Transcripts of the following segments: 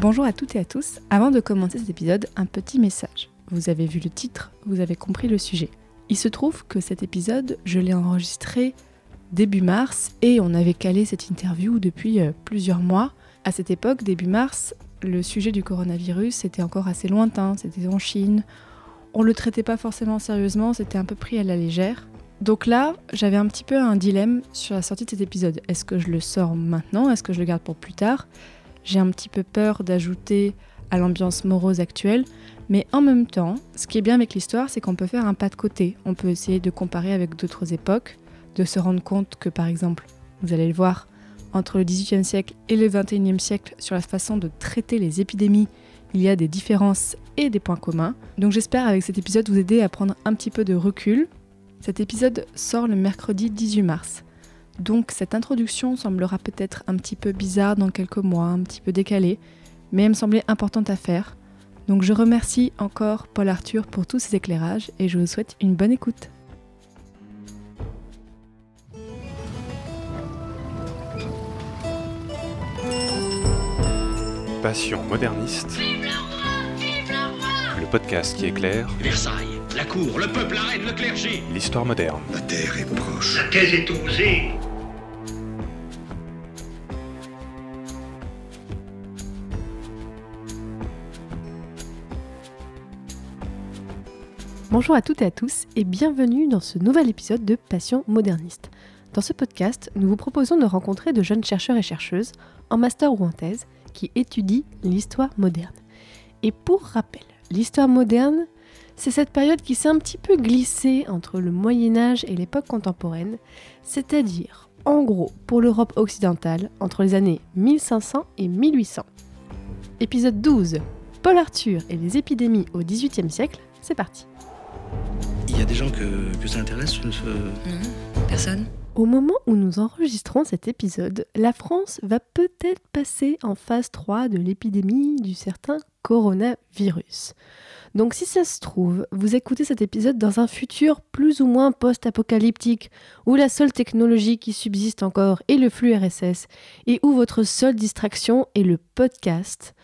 Bonjour à toutes et à tous. Avant de commencer cet épisode, un petit message. Vous avez vu le titre, vous avez compris le sujet. Il se trouve que cet épisode, je l'ai enregistré début mars et on avait calé cette interview depuis euh, plusieurs mois. À cette époque, début mars, le sujet du coronavirus était encore assez lointain, c'était en Chine. On le traitait pas forcément sérieusement, c'était un peu pris à la légère. Donc là, j'avais un petit peu un dilemme sur la sortie de cet épisode. Est-ce que je le sors maintenant? Est-ce que je le garde pour plus tard? J'ai un petit peu peur d'ajouter à l'ambiance morose actuelle, mais en même temps, ce qui est bien avec l'histoire, c'est qu'on peut faire un pas de côté. On peut essayer de comparer avec d'autres époques, de se rendre compte que par exemple, vous allez le voir, entre le XVIIIe siècle et le XXIe siècle, sur la façon de traiter les épidémies, il y a des différences et des points communs. Donc j'espère avec cet épisode vous aider à prendre un petit peu de recul cet épisode sort le mercredi 18 mars. Donc cette introduction semblera peut-être un petit peu bizarre dans quelques mois, un petit peu décalée, mais elle me semblait importante à faire. Donc je remercie encore Paul Arthur pour tous ses éclairages et je vous souhaite une bonne écoute. Passion moderniste. Le podcast qui éclaire Versailles la cour, le peuple, la reine, le clergé. l'histoire moderne. La terre est proche. La thèse est osée. Bonjour à toutes et à tous et bienvenue dans ce nouvel épisode de Passion moderniste. Dans ce podcast, nous vous proposons de rencontrer de jeunes chercheurs et chercheuses, en master ou en thèse, qui étudient l'histoire moderne. Et pour rappel, l'histoire moderne, c'est cette période qui s'est un petit peu glissée entre le Moyen Âge et l'époque contemporaine, c'est-à-dire, en gros, pour l'Europe occidentale, entre les années 1500 et 1800. Épisode 12, Paul Arthur et les épidémies au XVIIIe siècle, c'est parti. Il y a des gens que, que ça intéresse ce... Non, personne. Au moment où nous enregistrons cet épisode, la France va peut-être passer en phase 3 de l'épidémie du certain coronavirus. Donc si ça se trouve, vous écoutez cet épisode dans un futur plus ou moins post-apocalyptique, où la seule technologie qui subsiste encore est le flux RSS, et où votre seule distraction est le podcast.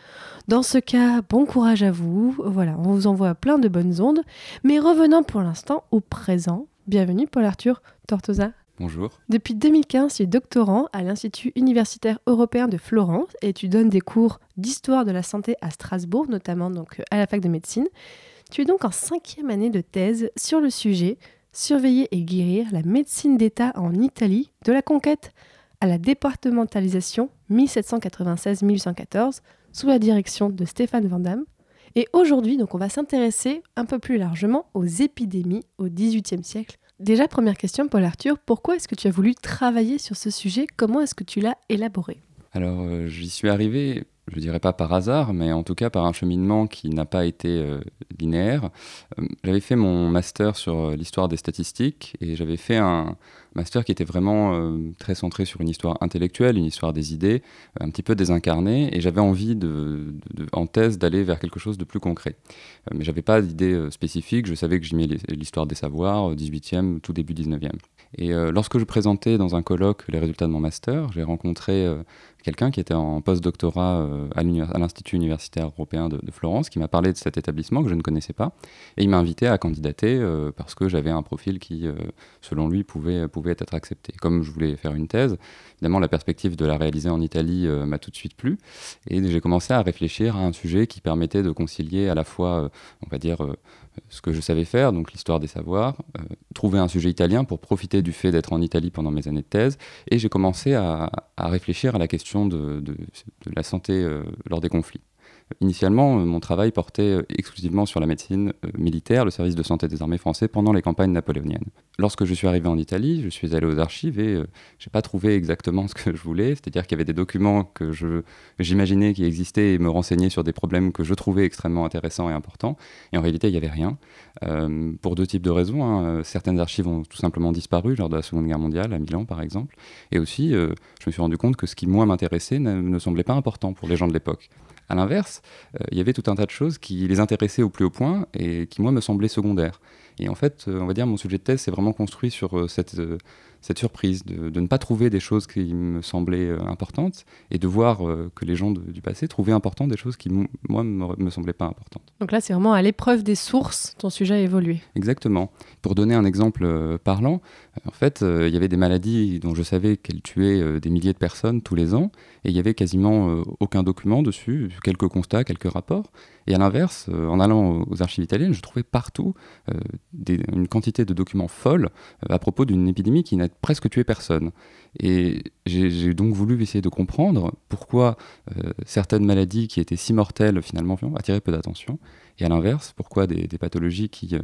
Dans ce cas, bon courage à vous, voilà, on vous envoie plein de bonnes ondes, mais revenons pour l'instant au présent. Bienvenue Paul Arthur Tortosa. Bonjour. Depuis 2015, tu es doctorant à l'Institut universitaire européen de Florence et tu donnes des cours d'histoire de la santé à Strasbourg, notamment donc à la fac de médecine. Tu es donc en cinquième année de thèse sur le sujet Surveiller et guérir la médecine d'État en Italie, de la conquête à la départementalisation 1796-1814, sous la direction de Stéphane Van Damme. Et aujourd'hui, donc, on va s'intéresser un peu plus largement aux épidémies au XVIIIe siècle Déjà, première question, Paul Arthur, pourquoi est-ce que tu as voulu travailler sur ce sujet? Comment est-ce que tu l'as élaboré? Alors, euh, j'y suis arrivé, je dirais pas par hasard, mais en tout cas par un cheminement qui n'a pas été euh, linéaire. Euh, j'avais fait mon master sur l'histoire des statistiques et j'avais fait un, master qui était vraiment euh, très centré sur une histoire intellectuelle, une histoire des idées, un petit peu désincarnée, et j'avais envie, en thèse, d'aller vers quelque chose de plus concret. Euh, mais j'avais pas d'idée euh, spécifique, je savais que j'aimais l'histoire des savoirs, 18e, tout début 19e. Et lorsque je présentais dans un colloque les résultats de mon master, j'ai rencontré quelqu'un qui était en post-doctorat euh, à l'Institut universitaire européen de, Florence, qui m'a parlé de cet établissement que je ne connaissais pas. Et il m'a invité à candidater euh, parce que j'avais un profil qui, euh, selon lui, pouvait être accepté. Comme je voulais faire une thèse, évidemment, la perspective de la réaliser en Italie m'a tout de suite plu. Et j'ai commencé à réfléchir à un sujet qui permettait de concilier à la fois, on va dire, ce que je savais faire, donc l'histoire des savoirs, euh, trouver un sujet italien pour profiter du fait d'être en Italie pendant mes années de thèse, et j'ai commencé à, réfléchir à la question de, la santé euh, lors des conflits. Initialement, euh, mon travail portait euh, exclusivement sur la médecine euh, militaire, le service de santé des armées français pendant les campagnes napoléoniennes. Lorsque je suis arrivé en Italie, je suis allé aux archives et je n'ai pas trouvé exactement ce que je voulais, c'est-à-dire qu'il y avait des documents que j'imaginais qui existaient et me renseignaient sur des problèmes que je trouvais extrêmement intéressants et importants, et en réalité il n'y avait rien, pour deux types de raisons. Hein. Certaines archives ont tout simplement disparu lors de la Seconde Guerre mondiale, à Milan par exemple, et aussi je me suis rendu compte que ce qui moi m'intéressait ne semblait pas important pour les gens de l'époque. À l'inverse, euh, il y avait tout un tas de choses qui les intéressaient au plus haut point et qui, moi, me semblaient secondaires. Et en fait, on va dire, mon sujet de thèse, c'est vraiment construit sur cette cette surprise de, ne pas trouver des choses qui me semblaient euh, importantes et de voir euh, que les gens du passé trouvaient importantes des choses qui, moi, me, me semblaient pas importantes. Donc là, c'est vraiment à l'épreuve des sources, ton sujet a évolué. Exactement. Pour donner un exemple euh, parlant, en fait, il y avait des maladies dont je savais qu'elles tuaient des milliers de personnes tous les ans et il y avait quasiment aucun document dessus, quelques constats, quelques rapports. Et à l'inverse, en allant aux archives italiennes, je trouvais partout une quantité de documents folles à propos d'une épidémie qui n'a presque tué personne. Et j'ai donc voulu essayer de comprendre pourquoi euh, certaines maladies qui étaient si mortelles finalement attiraient peu d'attention, et à l'inverse, pourquoi des, pathologies qui euh,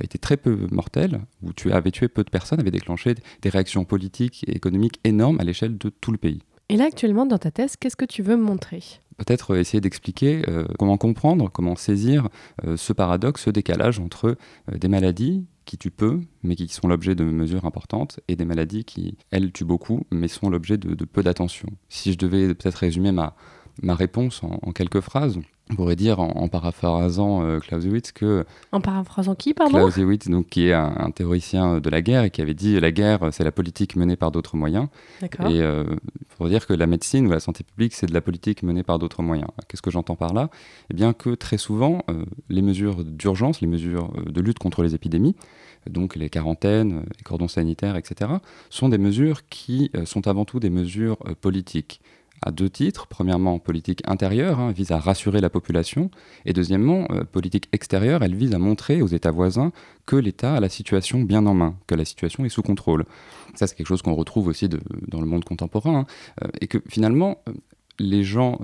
étaient très peu mortelles, ou avaient tué peu de personnes, avaient déclenché des réactions politiques et économiques énormes à l'échelle de tout le pays. Et là, actuellement, dans ta thèse, qu'est-ce que tu veux montrer? Peut-être essayer d'expliquer comment comprendre, comment saisir euh, ce paradoxe, ce décalage entre des maladies qui tuent peu, mais qui sont l'objet de mesures importantes, et des maladies qui, elles, tuent beaucoup, mais sont l'objet de, peu d'attention. Si je devais peut-être résumer ma réponse en, quelques phrases, on pourrait dire, en, paraphrasant euh, Clausewitz, que... En paraphrasant qui, pardon? Clausewitz, donc, qui est un, théoricien de la guerre, et qui avait dit la guerre, c'est la politique menée par d'autres moyens. D'accord. Et euh, il faudrait dire que la médecine ou la santé publique, c'est de la politique menée par d'autres moyens. Qu'est-ce que j'entends par là? Eh bien que très souvent, euh, les mesures d'urgence, les mesures de lutte contre les épidémies, donc les quarantaines, les cordons sanitaires, etc., sont des mesures qui sont avant tout des mesures politiques à deux titres. Premièrement, politique intérieure, hein, vise à rassurer la population. Et deuxièmement, euh, politique extérieure, elle vise à montrer aux États voisins que l'État a la situation bien en main, que la situation est sous contrôle. Ça, c'est quelque chose qu'on retrouve aussi dans le monde contemporain. Hein, euh, et que finalement, euh, les gens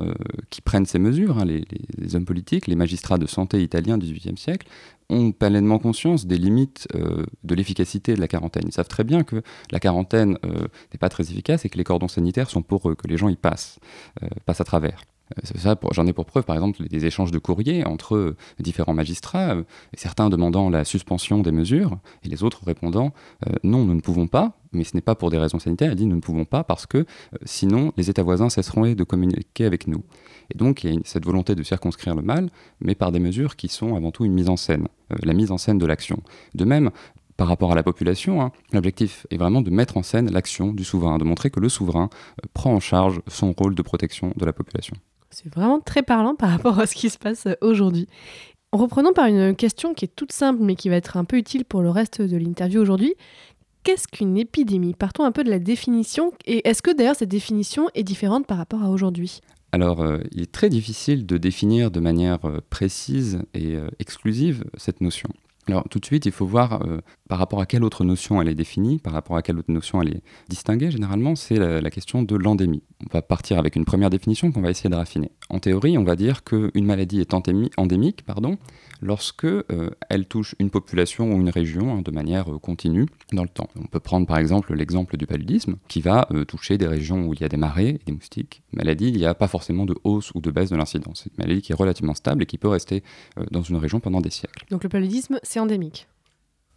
qui prennent ces mesures, hein, les, hommes politiques, les magistrats de santé italiens du XVIIIe siècle, ont pleinement conscience des limites euh, de l'efficacité de la quarantaine. Ils savent très bien que la quarantaine euh, n'est pas très efficace et que les cordons sanitaires sont pour eux, que les gens y passent, euh, passent à travers. Ça, j'en ai pour preuve, par exemple, des échanges de courriers entre différents magistrats, certains demandant la suspension des mesures et les autres répondant non, nous ne pouvons pas, mais ce n'est pas pour des raisons sanitaires. Elle dit nous ne pouvons pas parce que sinon les États voisins cesseront de communiquer avec nous. Et donc il y a cette volonté de circonscrire le mal, mais par des mesures qui sont avant tout une mise en scène, euh, la mise en scène de l'action. De même, par rapport à la population, hein, l'objectif est vraiment de mettre en scène l'action du souverain, de montrer que le souverain euh, prend en charge son rôle de protection de la population. C'est vraiment très parlant par rapport à ce qui se passe euh, aujourd'hui. Reprenons par une question qui est toute simple mais qui va être un peu utile pour le reste de l'interview aujourd'hui. Qu'est-ce qu'une épidémie? Partons un peu de la définition. Et est-ce que d'ailleurs cette définition est différente par rapport à aujourd'hui? Alors, euh, il est très difficile de définir de manière euh, précise et exclusive cette notion. Alors, tout de suite, il faut voir par rapport à quelle autre notion elle est définie, par rapport à quelle autre notion elle est distinguée. Généralement, c'est la, question de l'endémie. On va partir avec une première définition qu'on va essayer de raffiner. En théorie, on va dire qu'une maladie est endémique pardon, lorsque euh, elle touche une population ou une région hein, de manière euh, continue dans le temps. On peut prendre par exemple l'exemple du paludisme, qui va euh, toucher des régions où il y a des marées et des moustiques. Maladie, il n'y a pas forcément de hausse ou de baisse de l'incidence. C'est une maladie qui est relativement stable et qui peut rester dans une région pendant des siècles. Donc le paludisme, c'est endémique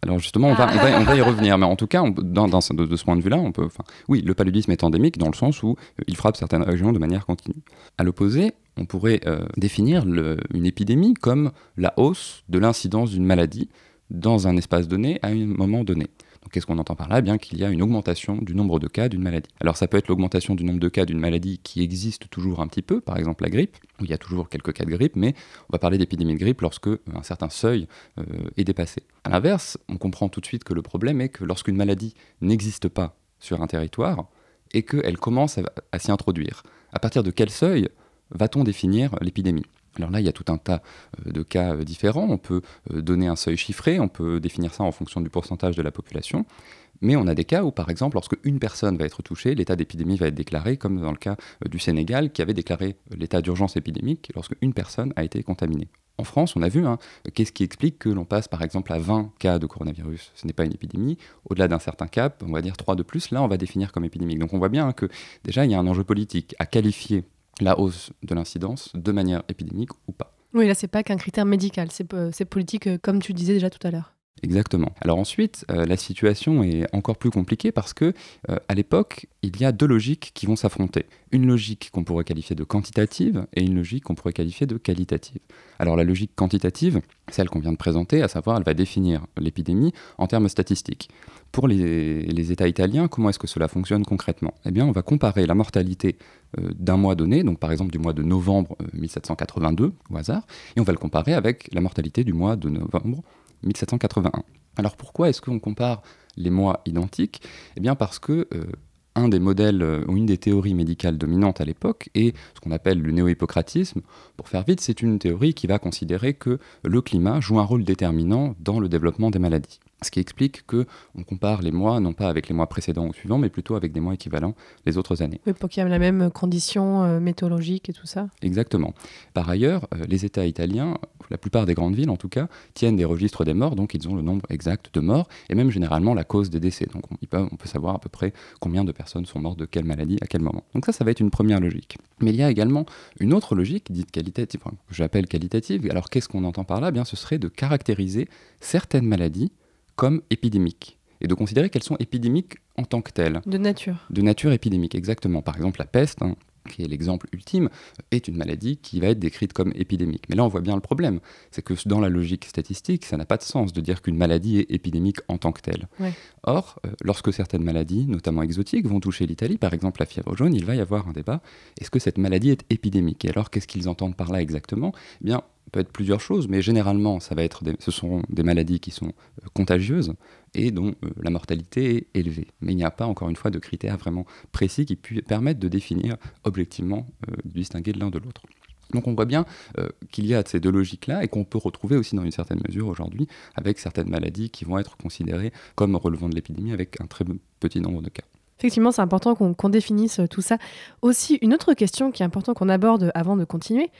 alors justement, on va, y revenir, mais en tout cas, de, ce point de vue-là, on peut, oui, le paludisme est endémique dans le sens où il frappe certaines régions de manière continue. À l'opposé, on pourrait euh, définir une épidémie comme la hausse de l'incidence d'une maladie dans un espace donné à un moment donné. Qu'est-ce qu'on entend par là? Eh Bien qu'il y a une augmentation du nombre de cas d'une maladie. Alors ça peut être l'augmentation du nombre de cas d'une maladie qui existe toujours un petit peu, par exemple la grippe, où il y a toujours quelques cas de grippe, mais on va parler d'épidémie de grippe lorsque un certain seuil euh, est dépassé. A l'inverse, on comprend tout de suite que le problème est que lorsqu'une maladie n'existe pas sur un territoire et qu'elle commence à s'y introduire, à partir de quel seuil va-t-on définir l'épidémie? Alors là, il y a tout un tas euh, de cas euh, différents. On peut euh, donner un seuil chiffré, on peut définir ça en fonction du pourcentage de la population. Mais on a des cas où, par exemple, lorsque une personne va être touchée, l'état d'épidémie va être déclaré, comme dans le cas du Sénégal, qui avait déclaré l'état d'urgence épidémique lorsque une personne a été contaminée. En France, on a vu, hein, qu'est-ce qui explique que l'on passe par exemple à 20 cas de coronavirus? Ce n'est pas une épidémie. Au-delà d'un certain cap, on va dire 3 de plus, là on va définir comme épidémique. Donc on voit bien que déjà il y a un enjeu politique à qualifier la hausse de l'incidence de manière épidémique ou pas. Oui, là, c'est pas qu'un critère médical, c'est politique, euh, comme tu disais déjà tout à l'heure. Exactement. Alors ensuite, euh, la situation est encore plus compliquée parce que euh, à l'époque, il y a deux logiques qui vont s'affronter. Une logique qu'on pourrait qualifier de quantitative et une logique qu'on pourrait qualifier de qualitative. Alors la logique quantitative, celle qu'on vient de présenter, à savoir, elle va définir l'épidémie en termes statistiques. Pour les, États italiens, comment est-ce que cela fonctionne concrètement? Eh bien, on va comparer la mortalité euh, d'un mois donné, donc par exemple du mois de novembre 1782, au hasard, et on va le comparer avec la mortalité du mois de novembre 1781. Alors pourquoi est-ce qu'on compare les mois identiques? Eh bien parce que euh, un des modèles euh, ou une des théories médicales dominantes à l'époque est ce qu'on appelle le néo-hippocratisme. Pour faire vite, c'est une théorie qui va considérer que le climat joue un rôle déterminant dans le développement des maladies. Ce qui explique que on compare les mois non pas avec les mois précédents ou suivants, mais plutôt avec des mois équivalents les autres années. Oui, pour qu'il y ait la même condition euh, météorologique et tout ça. Exactement. Par ailleurs, euh, les États italiens, la plupart des grandes villes en tout cas, tiennent des registres des morts, donc ils ont le nombre exact de morts et même généralement la cause des décès. Donc on peut, on peut savoir à peu près combien de personnes sont mortes de quelle maladie à quel moment. Donc ça, ça va être une première logique. Mais il y a également une autre logique dite qualitative, que j'appelle qualitative. Alors qu'est-ce qu'on entend par là? Eh Bien, ce serait de caractériser certaines maladies comme épidémiques et de considérer qu'elles sont épidémiques en tant que telles. De nature. De nature épidémique, exactement. Par exemple, la peste, hein, qui est l'exemple ultime, est une maladie qui va être décrite comme épidémique. Mais là, on voit bien le problème. C'est que dans la logique statistique, ça n'a pas de sens de dire qu'une maladie est épidémique en tant que telle. Or, euh, lorsque certaines maladies, notamment exotiques, vont toucher l'Italie, par exemple la fièvre jaune, il va y avoir un débat. Est-ce que cette maladie est épidémique? Et alors, qu'est-ce qu'ils entendent par là exactement? Eh bien, peut être plusieurs choses, mais généralement, ça va être ce sont des maladies qui sont euh, contagieuses et dont euh, la mortalité est élevée. Mais il n'y a pas, encore une fois, de critères vraiment précis qui permettent de définir objectivement, euh, de distinguer l'un de l'autre. Donc on voit bien qu'il y a ces deux logiques-là et qu'on peut retrouver aussi dans une certaine mesure aujourd'hui avec certaines maladies qui vont être considérées comme relevant de l'épidémie avec un très petit nombre de cas. Effectivement, c'est important qu'on définisse tout ça. Aussi, une autre question qui est importante qu'on aborde avant de continuer,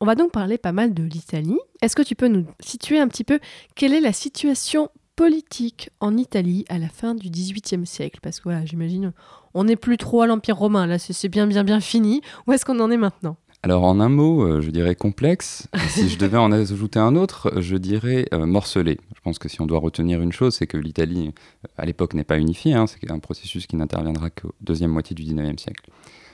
on va donc parler pas mal de l'Italie. Est-ce que tu peux nous situer un petit peu quelle est la situation politique en Italie à la fin du XVIIIe siècle Parce que voilà, j'imagine, on n'est plus trop à l'Empire romain, là c'est bien bien bien fini. Où est-ce qu'on en est maintenant? Alors en un mot, euh, je dirais complexe. si je devais en ajouter un autre, je dirais euh, morcelé. Je pense que si on doit retenir une chose, c'est que l'Italie, à l'époque, n'est pas unifiée. Hein. c'est un processus qui n'interviendra qu'au deuxième moitié du XIXe siècle.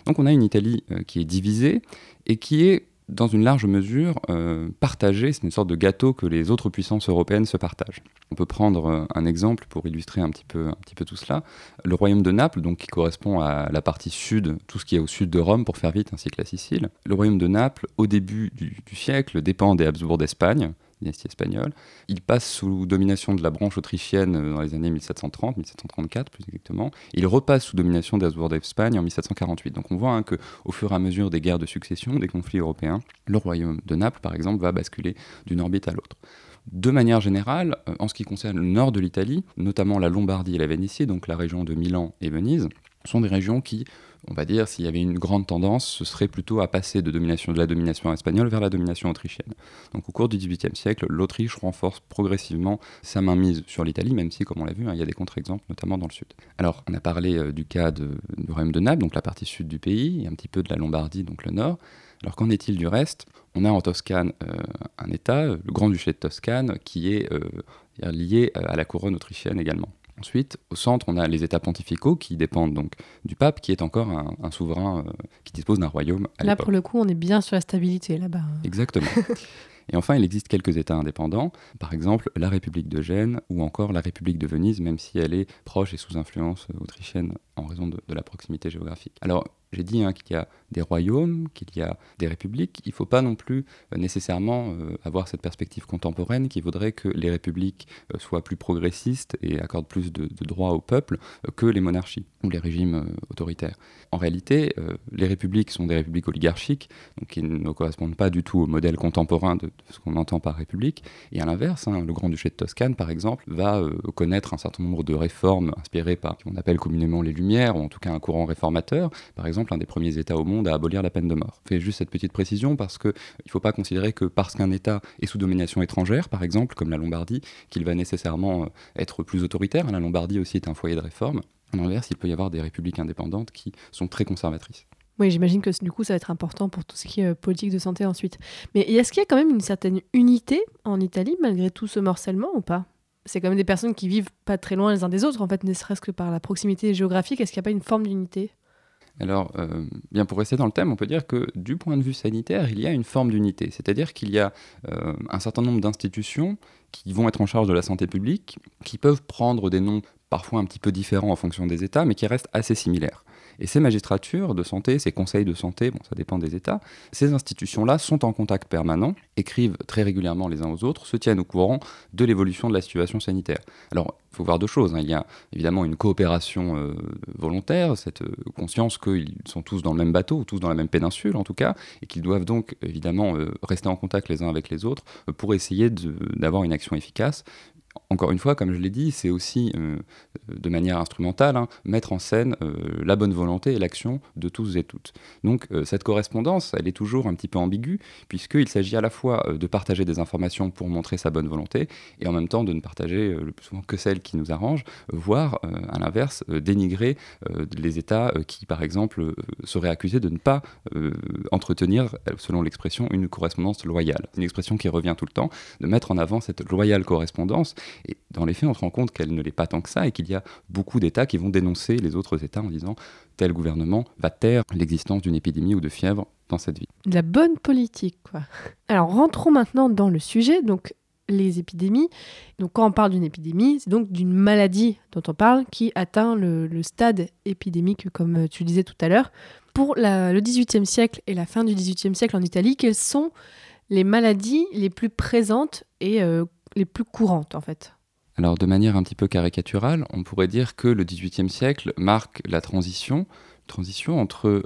Donc on a une Italie euh, qui est divisée et qui est dans une large mesure, euh, partagé. C'est une sorte de gâteau que les autres puissances européennes se partagent. On peut prendre euh, un exemple pour illustrer un petit, peu, tout cela. Le royaume de Naples, donc qui correspond à la partie sud, tout ce qui est au sud de Rome, pour faire vite, ainsi que la Sicile. Le royaume de Naples, au début du siècle, dépend des Habsbourg d'Espagne dynastie espagnole. Il passe sous domination de la branche autrichienne euh, dans les années 1730, 1734 plus exactement. Il repasse sous domination des Habsbourg d'Espagne en 1748. Donc on voit hein, que au fur et à mesure des guerres de succession, des conflits européens, le royaume de Naples, par exemple, va basculer d'une orbite à l'autre. De manière générale, euh, en ce qui concerne le nord de l'Italie, notamment la Lombardie et la Vénétie, donc la région de Milan et Venise, sont des régions qui on va dire, s'il y avait une grande tendance, ce serait plutôt à passer de, la domination espagnole vers la domination autrichienne. Donc au cours du XVIIIe siècle, l'Autriche renforce progressivement sa mainmise sur l'Italie, même si, comme on l'a vu, hein, il y a des contre-exemples, notamment dans le sud. Alors, on a parlé euh, du cas du royaume de Naples, donc la partie sud du pays, et un petit peu de la Lombardie, donc le nord. Alors qu'en est-il du reste? On a en Toscane euh, un État, le Grand-Duché de Toscane, qui est euh, lié à la couronne autrichienne également. Ensuite, au centre, on a les États pontificaux qui dépendent donc du pape, qui est encore un, souverain euh, qui dispose d'un royaume. À là, pour le coup, on est bien sur la stabilité là-bas. Exactement. Et enfin, il existe quelques États indépendants, par exemple la République de Gênes ou encore la République de Venise, même si elle est proche et sous influence autrichienne en raison de, la proximité géographique. Alors, j'ai dit hein, qu'il y a des royaumes, qu'il y a des républiques. Il ne faut pas non plus euh, nécessairement euh, avoir cette perspective contemporaine qui voudrait que les républiques euh, soient plus progressistes et accordent plus de, droits au peuple que les monarchies ou les régimes autoritaires. En réalité, les républiques sont des républiques oligarchiques, donc qui ne correspondent pas du tout au modèle contemporain de, ce qu'on entend par république. Et à l'inverse, hein, le Grand-Duché de Toscane, par exemple, va connaître un certain nombre de réformes inspirées par ce qu'on appelle communément les Lumières, ou en tout cas un courant réformateur. Par exemple, un des premiers États au monde à abolir la peine de mort. Fais juste cette petite précision parce qu'il ne faut pas considérer que parce qu'un État est sous domination étrangère, par exemple, comme la Lombardie, qu'il va nécessairement euh, être plus autoritaire. La Lombardie aussi est un foyer de réforme. En inverse, il peut y avoir des républiques indépendantes qui sont très conservatrices. Oui, j'imagine que du coup, ça va être important pour tout ce qui est euh, politique de santé ensuite. Mais est-ce qu'il y a quand même une certaine unité en Italie malgré tout ce morcellement ou pas? C'est quand même des personnes qui vivent pas très loin les uns des autres, en fait, ne serait-ce que par la proximité géographique. Est-ce qu'il n'y a pas une forme d'unité? Alors, euh, bien pour rester dans le thème, on peut dire que du point de vue sanitaire, il y a une forme d'unité. C'est-à-dire qu'il y a euh, un certain nombre d'institutions qui vont être en charge de la santé publique, qui peuvent prendre des noms parfois un petit peu différents en fonction des États, mais qui restent assez similaires. Et ces magistratures de santé, ces conseils de santé, bon, ça dépend des États, ces institutions-là sont en contact permanent, écrivent très régulièrement les uns aux autres, se tiennent au courant de l'évolution de la situation sanitaire. Alors, il faut voir deux choses. Hein. Il y a évidemment une coopération euh, volontaire, cette euh, conscience qu'ils sont tous dans le même bateau, tous dans la même péninsule en tout cas, et qu'ils doivent donc évidemment euh, rester en contact les uns avec les autres pour essayer d'avoir une action efficace encore une fois, comme je l'ai dit, c'est aussi euh, de manière instrumentale hein, mettre en scène euh, la bonne volonté et l'action de tous et toutes. Donc euh, cette correspondance, elle est toujours un petit peu ambiguë, puisqu'il s'agit à la fois de partager des informations pour montrer sa bonne volonté, et en même temps de ne partager le plus souvent que celles qui nous arrangent, voire à l'inverse, dénigrer les États qui, par exemple, seraient accusés de ne pas entretenir, selon l'expression, une correspondance loyale. Une expression qui revient tout le temps, de mettre en avant cette loyale correspondance et dans les faits, on se rend compte qu'elle ne l'est pas tant que ça et qu'il y a beaucoup d'États qui vont dénoncer les autres États en disant tel gouvernement va taire l'existence d'une épidémie ou de fièvre dans cette ville. De la bonne politique, quoi. Alors rentrons maintenant dans le sujet. Donc les épidémies. Donc quand on parle d'une épidémie, c'est donc d'une maladie dont on parle qui atteint le, stade épidémique, comme tu disais tout à l'heure. Pour le XVIIIe siècle et la fin du XVIIIe siècle en Italie, quelles sont les maladies les plus présentes et euh, les plus courantes en fait. Alors de manière un petit peu caricaturale, on pourrait dire que le XVIIIe siècle marque la transition, transition entre euh,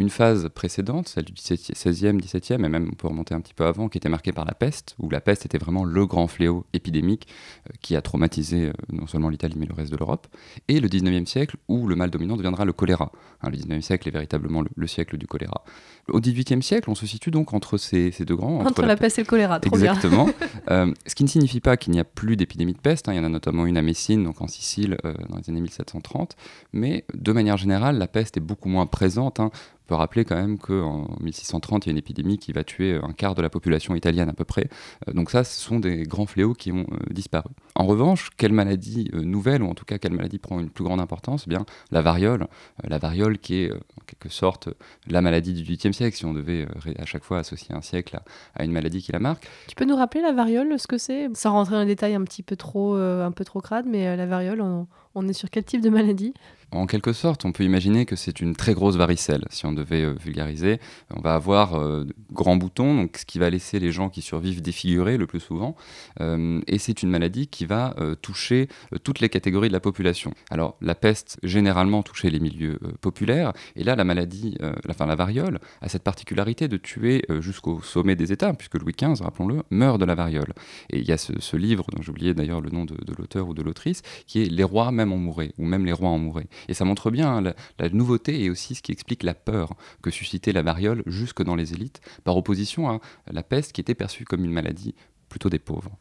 une phase précédente, celle du XVIe, XVIIe, et même on peut remonter un petit peu avant, qui était marquée par la peste, où la peste était vraiment le grand fléau épidémique euh, qui a traumatisé non seulement l'Italie mais le reste de l'Europe, et le XIXe siècle où le mal dominant deviendra le choléra. Hein, le XIXe siècle est véritablement le siècle du choléra. Au XVIIIe siècle, on se situe donc entre ces, deux grands. Entre, la, peste et le choléra, trop Exactement. euh, ce qui ne signifie pas qu'il n'y a plus d'épidémie de peste. Hein. Il y en a notamment une à Messine, donc en Sicile, euh, dans les années 1730. Mais de manière générale, la peste est beaucoup moins présente. Hein rappeler quand même qu'en 1630, il y a une épidémie qui va tuer un quart de la population italienne à peu près. Euh, donc ça, ce sont des grands fléaux qui ont euh, disparu. En revanche, quelle maladie euh, nouvelle, ou en tout cas quelle maladie prend une plus grande importance? Eh bien, La variole. la variole qui est en quelque sorte la maladie du XVIIIe siècle, si on devait à chaque fois associer un siècle à, une maladie qui la marque. Tu peux nous rappeler la variole, ce que c'est? Sans rentrer dans les détails un petit peu trop, un peu trop crade, mais la variole, on est sur quel type de maladie en quelque sorte, on peut imaginer que c'est une très grosse varicelle, si on devait euh, vulgariser. On va avoir euh, grands boutons, ce qui va laisser les gens qui survivent défigurés le plus souvent. Euh, et c'est une maladie qui va toucher toutes les catégories de la population. Alors, la peste, généralement, touchait les milieux populaires. Et là, la maladie, enfin la variole, a cette particularité de tuer jusqu'au sommet des États, puisque Louis XV, rappelons-le, meurt de la variole. Et il y a ce, livre, dont j'ai oublié d'ailleurs le nom de, de l'auteur ou de l'autrice, qui est Les rois même en mouraient, ou même les rois en mouraient. Et ça montre bien hein, la, nouveauté et aussi ce qui explique la peur que suscitait la variole jusque dans les élites, par opposition à la peste qui était perçue comme une maladie plutôt des pauvres.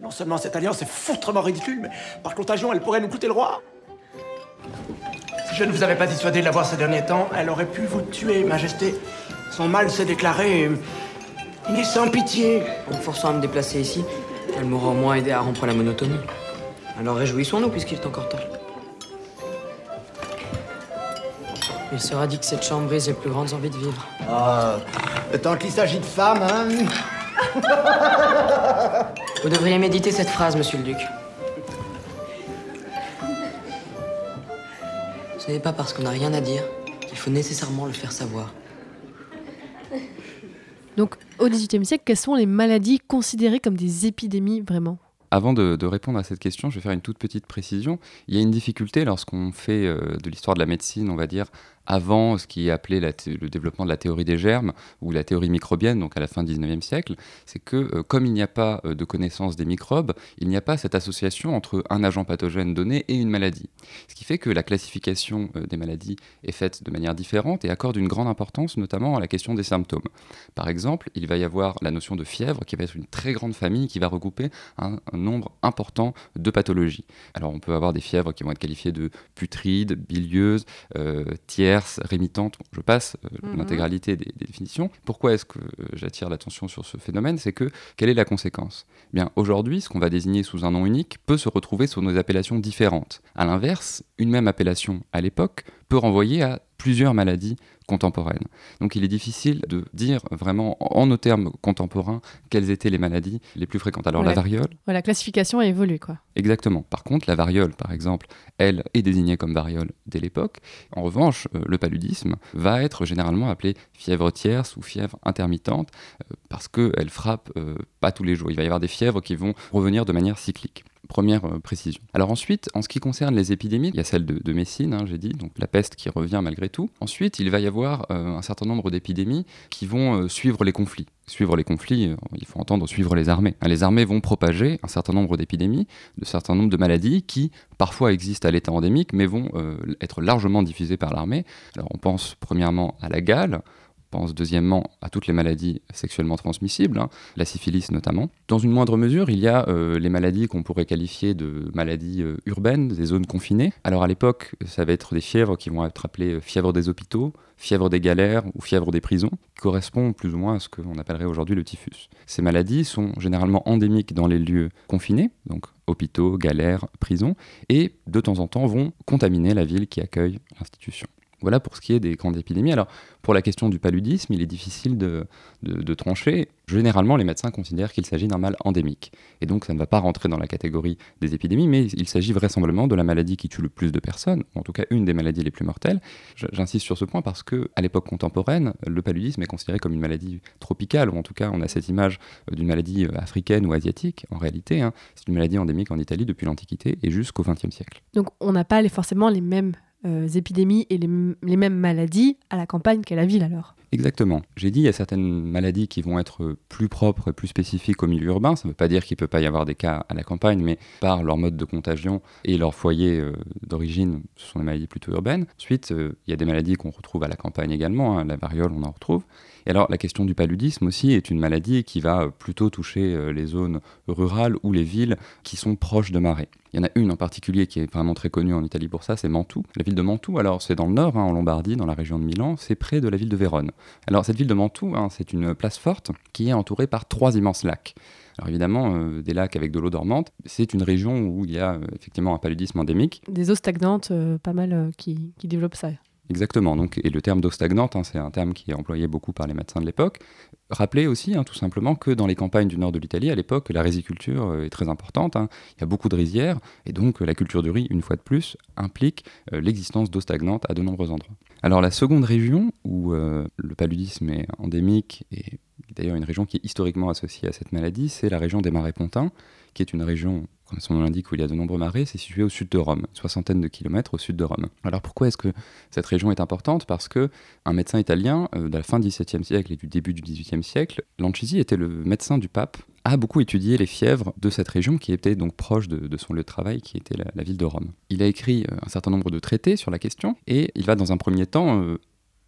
Non seulement cette alliance est foutrement ridicule, mais par contagion, elle pourrait nous coûter le roi. Si je ne vous avais pas dissuadé de la voir ces derniers temps, elle aurait pu vous tuer, Majesté. Son mal s'est déclaré. Il est sans pitié. En forçant à me déplacer ici, elle m'aura au moins aidé à rompre la monotonie. Alors réjouissons-nous puisqu'il est encore temps. Il sera dit que cette chambre brise les plus grandes envies de vivre. Ah, tant qu'il s'agit de femmes, hein Vous devriez méditer cette phrase, monsieur le duc. Ce n'est pas parce qu'on n'a rien à dire qu'il faut nécessairement le faire savoir. Donc, au XVIIIe siècle, quelles sont les maladies considérées comme des épidémies vraiment? Avant de, répondre à cette question, je vais faire une toute petite précision. Il y a une difficulté lorsqu'on fait euh, de l'histoire de la médecine, on va dire, avant ce qui est appelé le développement de la théorie des germes ou la théorie microbienne, donc à la fin du 19e siècle, c'est que euh, comme il n'y a pas euh, de connaissance des microbes, il n'y a pas cette association entre un agent pathogène donné et une maladie. Ce qui fait que la classification euh, des maladies est faite de manière différente et accorde une grande importance notamment à la question des symptômes. Par exemple, il va y avoir la notion de fièvre qui va être une très grande famille qui va regrouper un, nombre important de pathologies. Alors on peut avoir des fièvres qui vont être qualifiées de putrides, bilieuses, tiers, inverse, rémitante. Je passe euh, Mhm. l'intégralité des, des définitions. Pourquoi est-ce que euh, j'attire l'attention sur ce phénomène? C'est que quelle est la conséquence? Eh Bien, aujourd'hui, ce qu'on va désigner sous un nom unique peut se retrouver sous nos appellations différentes. À l'inverse, une même appellation à l'époque peut renvoyer à plusieurs maladies contemporaines. Donc il est difficile de dire vraiment en nos termes contemporains quelles étaient les maladies les plus fréquentes. Alors la variole, Ouais, la classification a évolué, quoi. Exactement. Par contre, la variole, par exemple, elle est désignée comme variole dès l'époque. En revanche, euh, le paludisme va être généralement appelé fièvre tierce ou fièvre intermittente euh, parce qu'elle frappe euh, pas tous les jours. Il va y avoir des fièvres qui vont revenir de manière cyclique. Première euh, précision. Alors ensuite, en ce qui concerne les épidémies, il y a celle de, Messine, hein, j'ai dit, donc la peste qui revient malgré tout. Ensuite, il va y avoir euh, un certain nombre d'épidémies qui vont euh, suivre les conflits. Suivre les conflits, il faut entendre suivre les armées. Hein, Les armées vont propager un certain nombre d'épidémies, de certain nombre de maladies qui parfois existent à l'état endémique, mais vont être largement diffusées par l'armée. Alors on pense premièrement à la gale, pense deuxièmement à toutes les maladies sexuellement transmissibles, hein, la syphilis notamment. Dans une moindre mesure, il y a euh, les maladies qu'on pourrait qualifier de maladies euh, urbaines, des zones confinées. Alors à l'époque, ça va être des fièvres qui vont être appelées euh, fièvre des hôpitaux, fièvre des galères ou fièvre des prisons, qui correspond plus ou moins à ce qu'on appellerait aujourd'hui le typhus. Ces maladies sont généralement endémiques dans les lieux confinés, donc hôpitaux, galères, prisons, et de temps en temps vont contaminer la ville qui accueille l'institution. Voilà pour ce qui est des grandes épidémies. Alors, pour la question du paludisme, il est difficile de, trancher. Généralement, les médecins considèrent qu'il s'agit d'un mal endémique. Et donc, ça ne va pas rentrer dans la catégorie des épidémies, mais il s'agit vraisemblablement de la maladie qui tue le plus de personnes, ou en tout cas une des maladies les plus mortelles. J'insiste sur ce point parce que, à l'époque contemporaine, le paludisme est considéré comme une maladie tropicale, ou en tout cas, on a cette image euh, d'une maladie euh, africaine ou asiatique. En réalité, hein, c'est une maladie endémique en Italie depuis l'Antiquité et jusqu'au XXe siècle. Donc on n'a pas forcément les mêmes épidémies et les mêmes maladies à la campagne qu'à la ville alors. Exactement. J'ai dit, il y a certaines maladies qui vont être plus propres et plus spécifiques au milieu urbain. Ça ne veut pas dire qu'il ne peut pas y avoir des cas à la campagne, mais par leur mode de contagion et leur foyer euh, d'origine, ce sont des maladies plutôt urbaines. Ensuite, euh, il y a des maladies qu'on retrouve à la campagne également. hein. La variole, on en retrouve. Et alors, la question du paludisme aussi est une maladie qui va euh, plutôt toucher les zones rurales ou les villes qui sont proches de marais. Il y en a une en particulier qui est vraiment très connue en Italie pour ça, c'est Mantoue. La ville de Mantoue, alors c'est dans le nord, hein, en Lombardie, dans la région de Milan, c'est près de la ville de Vérone. Alors cette ville de Mantoue, hein, c'est une place forte qui est entourée par trois immenses lacs. Alors évidemment, euh, des lacs avec de l'eau dormante, c'est une région où il y a euh, effectivement un paludisme endémique. Des eaux stagnantes, euh, pas mal qui, qui développent ça. Exactement. Donc, et le terme d'eau stagnante, hein, c'est un terme qui est employé beaucoup par les médecins de l'époque. Rappelez aussi, hein, tout simplement, que dans les campagnes du nord de l'Italie, à l'époque, la riziculture est très importante. hein. Il y a beaucoup de rizières, et donc la culture du riz, une fois de plus, implique euh, l'existence d'eau stagnante à de nombreux endroits. Alors la seconde région où euh, le paludisme est endémique, et d'ailleurs une région qui est historiquement associée à cette maladie, c'est la région des marais pontins, qui est une région, comme son nom l'indique, où il y a de nombreux marais, c'est situé au sud de Rome, soixantaine de kilomètres au sud de Rome. Alors pourquoi est-ce que cette région est importante? Parce que un médecin italien, euh, de la fin du XVIIe siècle et du début du XVIIIe siècle, Lancisi était le médecin du pape, a beaucoup étudié les fièvres de cette région qui était donc proche de, son lieu de travail, qui était la, la ville de Rome. Il a écrit euh, un certain nombre de traités sur la question, et il va dans un premier temps euh,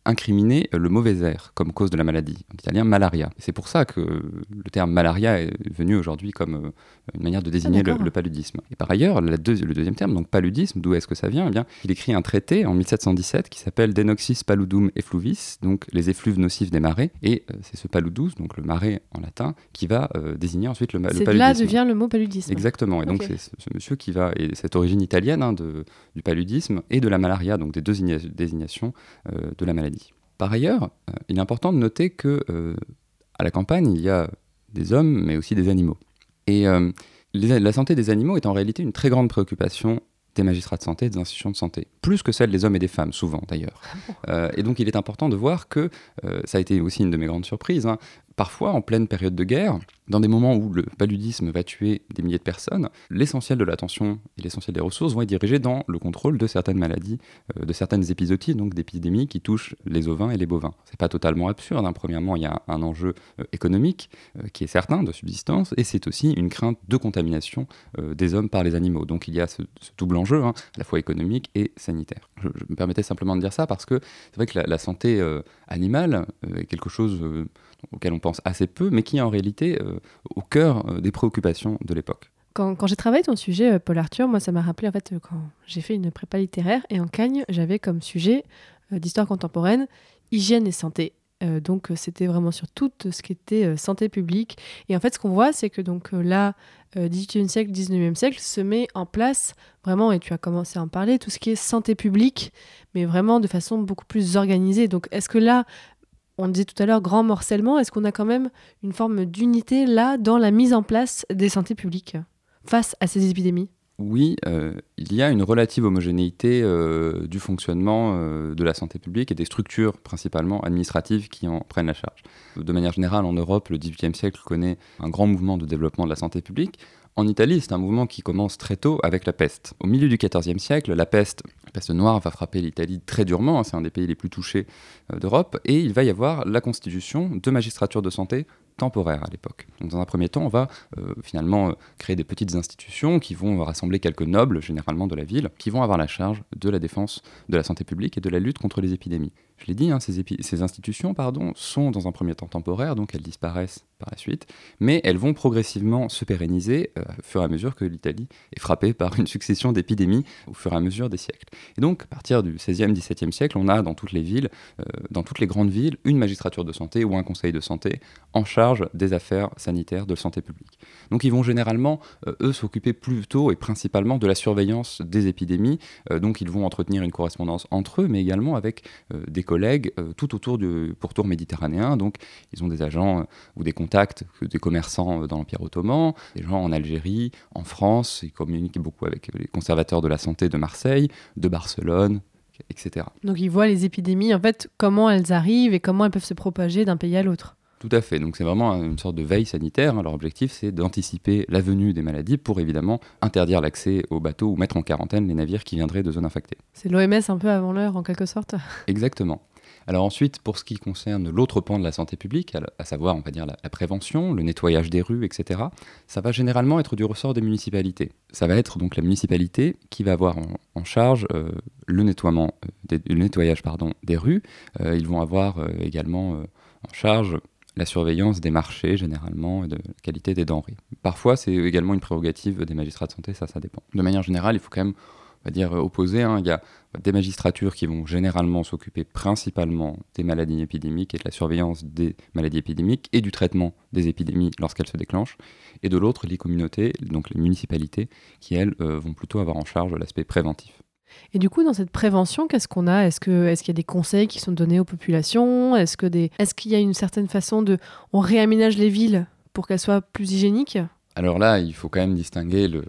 incriminer euh, le mauvais air comme cause de la maladie, en italien malaria. C'est pour ça que le terme malaria est venu aujourd'hui comme euh, une manière de désigner le, d'accord. le paludisme. Et par ailleurs, la deuxi- le deuxième terme, donc paludisme, d'où est-ce que ça vient? Eh bien, il écrit un traité en 1717 qui s'appelle Denoxis paludum effluvis, donc les effluves nocifs des marais, et euh, c'est ce paludus, donc le marais en latin, qui va euh, désigner ensuite le, le paludisme. là devient le mot paludisme. Exactement. Et donc, c'est ce, ce monsieur qui va, et cette origine italienne hein, de, du paludisme et de la malaria, donc des deux igna- désignations euh, de la maladie. Par ailleurs, euh, il est important de noter que euh, à la campagne, il y a des hommes, mais aussi des animaux. Et euh, les- la santé des animaux est en réalité une très grande préoccupation des magistrats de santé et des institutions de santé, plus que celle des hommes et des femmes, souvent d'ailleurs. Euh, et donc il est important de voir que, ça a été aussi une de mes grandes surprises, hein, parfois en pleine période de guerre, dans des moments où le paludisme va tuer des milliers de personnes, l'essentiel de l'attention et l'essentiel des ressources vont être dirigés dans le contrôle de certaines maladies, euh, de certaines épizooties, donc d'épidémies qui touchent les ovins et les bovins. C'est pas totalement absurde. hein. Premièrement, il y a un enjeu euh, économique euh, qui est certain de subsistance, et c'est aussi une crainte de contamination des hommes par les animaux. Donc il y a ce, double enjeu, hein, à la fois économique et sanitaire. Je, me permettais simplement de dire ça parce que c'est vrai que la, santé animale est quelque chose auquel on pense assez peu, mais qui est en réalité euh, au cœur euh, des préoccupations de l'époque. Quand, quand j'ai travaillé ton sujet, euh, Paul Arthur, moi, ça m'a rappelé en fait quand j'ai fait une prépa littéraire et en Cagne, j'avais comme sujet d'histoire contemporaine, hygiène et santé. Donc c'était vraiment sur tout ce qui était santé publique. Et en fait, ce qu'on voit, c'est que donc là, euh, 18e siècle, 19e siècle, se met en place vraiment, et tu as commencé à en parler, tout ce qui est santé publique, mais vraiment de façon beaucoup plus organisée. Donc est-ce que là, on disait tout à l'heure grand morcellement, est-ce qu'on a quand même une forme d'unité là dans la mise en place des santé publiques face à ces épidémies? Oui, euh, il y a une relative homogénéité euh, du fonctionnement euh, de la santé publique et des structures principalement administratives qui en prennent la charge. De manière générale, en Europe, le XVIIIe siècle connaît un grand mouvement de développement de la santé publique. En Italie, c'est un mouvement qui commence très tôt avec la peste. Au milieu du XIVe siècle, la peste, peste noire va frapper l'Italie très durement, hein, c'est un des pays les plus touchés d'Europe, et il va y avoir la constitution de magistratures de santé temporaires à l'époque. Dans un premier temps, on va euh, finalement euh, créer des petites institutions qui vont rassembler quelques nobles, généralement de la ville, qui vont avoir la charge de la défense de la santé publique et de la lutte contre les épidémies. Je l'ai dit, hein, ces, institutions sont dans un premier temps temporaires, donc elles disparaissent par la suite, mais elles vont progressivement se pérenniser euh, au fur et à mesure que l'Italie est frappée par une succession d'épidémies au fur et à mesure des siècles. Et donc, à partir du 16e, 17e siècle, on a dans toutes les villes, euh, dans toutes les grandes villes, une magistrature de santé ou un conseil de santé en charge des affaires sanitaires de santé publique. Donc, ils vont généralement, euh, eux, s'occuper plutôt et principalement de la surveillance des épidémies. Donc, ils vont entretenir une correspondance entre eux, mais également avec des collègues euh, tout autour du pourtour méditerranéen. Donc, ils ont des agents euh, ou des contacts, des commerçants euh, dans l'Empire ottoman, des gens en Algérie, en France. Ils communiquent beaucoup avec les conservateurs de la santé de Marseille, de Barcelone, etc. Donc ils voient les épidémies, en fait, comment elles arrivent et comment elles peuvent se propager d'un pays à l'autre. Tout à fait. Donc c'est vraiment une sorte de veille sanitaire. hein. Leur objectif, c'est d'anticiper la venue des maladies pour évidemment interdire l'accès aux bateaux ou mettre en quarantaine les navires qui viendraient de zones infectées. C'est l'OMS un peu avant l'heure, en quelque sorte. Exactement. Alors ensuite, pour ce qui concerne l'autre pan de la santé publique, à, savoir, on va dire, la, la prévention, le nettoyage des rues, etc., ça va généralement être du ressort des municipalités. Ça va être donc la municipalité qui va avoir en, en charge euh, le, nettoiement, euh, des- le nettoyage pardon, des rues. Euh, ils vont avoir euh, également en charge la surveillance des marchés généralement et de la qualité des denrées. Parfois, c'est également une prérogative des magistrats de santé, ça, ça dépend. De manière générale, il faut quand même, on va dire, opposer. hein. Il y a des magistratures qui vont généralement s'occuper principalement des maladies épidémiques et de la surveillance des maladies épidémiques et du traitement des épidémies lorsqu'elles se déclenchent. Et de l'autre, les communautés, donc les municipalités, qui, elles, euh, vont plutôt avoir en charge l'aspect préventif. Et du coup, dans cette prévention, qu'est-ce qu'on a? Est-ce que qu'il y a des conseils qui sont donnés aux populations? Est-ce que des qu'il y a une certaine façon de on réaménage les villes pour qu'elles soient plus hygiéniques? Alors là, il faut quand même distinguer le,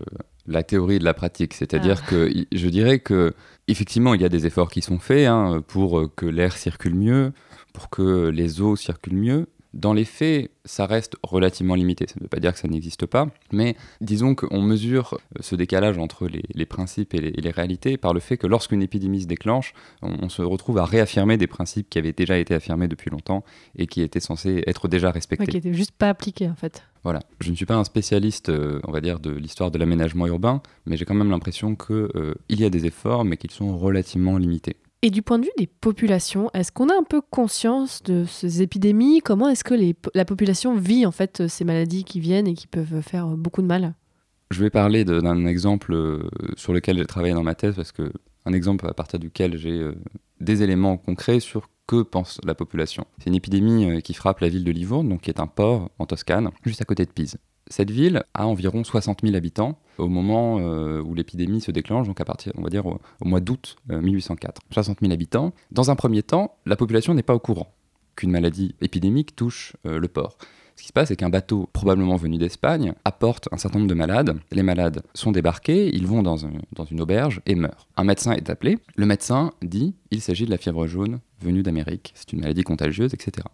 la théorie de la pratique. C'est-à-dire que i- je dirais que effectivement, il y a des efforts qui sont faits hein, pour que l'air circule mieux, pour que les eaux circulent mieux. Dans les faits, ça reste relativement limité. Ça ne veut pas dire que ça n'existe pas, mais disons qu'on mesure euh, ce décalage entre les, les principes et les, et les réalités par le fait que lorsqu'une épidémie se déclenche, on, on se retrouve à réaffirmer des principes qui avaient déjà été affirmés depuis longtemps et qui étaient censés être déjà respectés. Ouais, qui étaient juste pas appliquées en fait Voilà, je ne suis pas un spécialiste, euh, on va dire, de l'histoire de l'aménagement urbain, mais j'ai quand même l'impression qu'il y a des efforts, mais qu'ils sont relativement limités. Et du point de vue des populations, est-ce qu'on a un peu conscience de ces épidémies? Comment est-ce que la population vit en fait ces maladies qui viennent et qui peuvent faire beaucoup de mal? Je vais parler d'un exemple euh, sur lequel j'ai travaillé dans ma thèse, parce que un exemple à partir duquel j'ai euh, des éléments concrets sur que pense la population. C'est une épidémie euh, qui frappe la ville de Livourne, donc qui est un port en Toscane, juste à côté de Pise. Cette ville a environ 60 000 habitants au moment euh, où l'épidémie se déclenche, donc à partir, on va dire, au, mois d'août euh, 1804. 60 000 habitants. Dans un premier temps, la population n'est pas au courant qu'une maladie épidémique touche euh, le port. Ce qui se passe, c'est qu'un bateau, probablement venu d'Espagne, apporte un certain nombre de malades. Les malades sont débarqués, ils vont dans une auberge et meurent. Un médecin est appelé. Le médecin dit il s'agit de la fièvre jaune venue d'Amérique, c'est une maladie contagieuse, etc.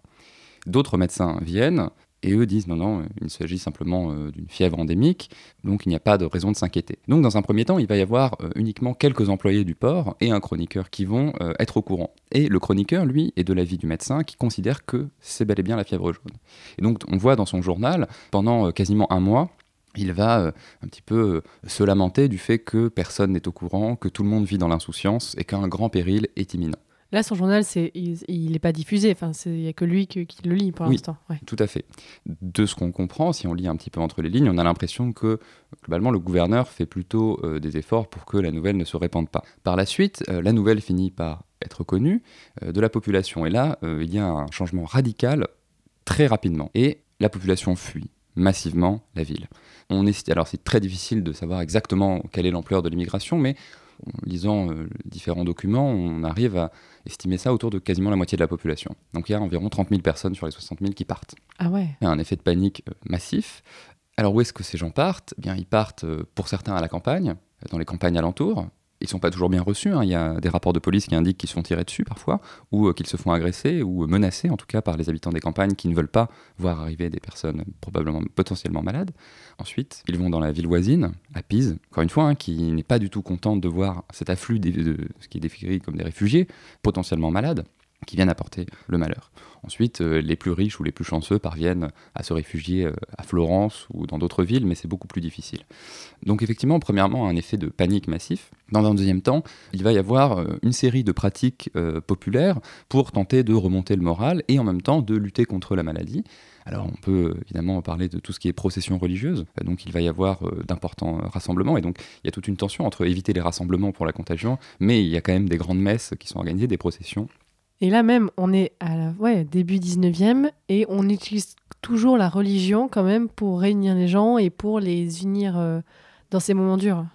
D'autres médecins viennent et eux disent non, non, il s'agit simplement euh, d'une fièvre endémique, donc il n'y a pas de raison de s'inquiéter. Donc dans un premier temps, il va y avoir euh, uniquement quelques employés du port et un chroniqueur qui vont euh, être au courant. Et le chroniqueur, lui, est de l'avis du médecin qui considère que c'est bel et bien la fièvre jaune. Et donc on voit dans son journal, pendant quasiment un mois, il va un petit peu se lamenter du fait que personne n'est au courant, que tout le monde vit dans l'insouciance et qu'un grand péril est imminent. Là, son journal, c'est il n'est pas diffusé. Enfin, il y a que lui qui le lit pour Oui. l'instant. Ouais. Tout à fait. De ce qu'on comprend, si on lit un petit peu entre les lignes, on a l'impression que globalement le gouverneur fait plutôt euh, des efforts pour que la nouvelle ne se répande pas. Par la suite, euh, la nouvelle finit par être connue de la population. Et là, il y a un changement radical très rapidement. Et la population fuit massivement la ville. On est, alors c'est très difficile de savoir exactement quelle est l'ampleur de l'immigration, mais en lisant euh, différents documents, on arrive à estimer ça autour de quasiment la moitié de la population. Donc il y a environ 30 000 personnes sur les 60 000 qui partent. Ah ouais. Il y a un effet de panique euh, massif. Alors où est-ce que ces gens partent? Eh Bien, ils partent euh, pour certains à la campagne, dans les campagnes alentours, ils sont pas toujours bien reçus. Hein. Il y a des rapports de police qui indiquent qu'ils se font tirer dessus parfois, ou euh, qu'ils se font agresser ou menacer, en tout cas par les habitants des campagnes qui ne veulent pas voir arriver des personnes probablement potentiellement malades. Ensuite, ils vont dans la ville voisine, à Pise, encore une fois, hein, qui n'est pas du tout contente de voir cet afflux de ce qui est décrit comme des réfugiés potentiellement malades qui viennent apporter le malheur. Ensuite, euh, les plus riches ou les plus chanceux parviennent à se réfugier euh, à Florence ou dans d'autres villes, mais c'est beaucoup plus difficile. Donc effectivement, premièrement, un effet de panique massif. Dans un deuxième temps, il va y avoir euh, une série de pratiques populaires pour tenter de remonter le moral et en même temps de lutter contre la maladie. Alors on peut évidemment parler de tout ce qui est procession religieuse, donc il va y avoir d'importants rassemblements, et donc il y a toute une tension entre éviter les rassemblements pour la contagion, mais il y a quand même des grandes messes qui sont organisées, des processions, et là même, on est à la, ouais, début 19e et on utilise toujours la religion quand même pour réunir les gens et pour les unir euh, dans ces moments durs.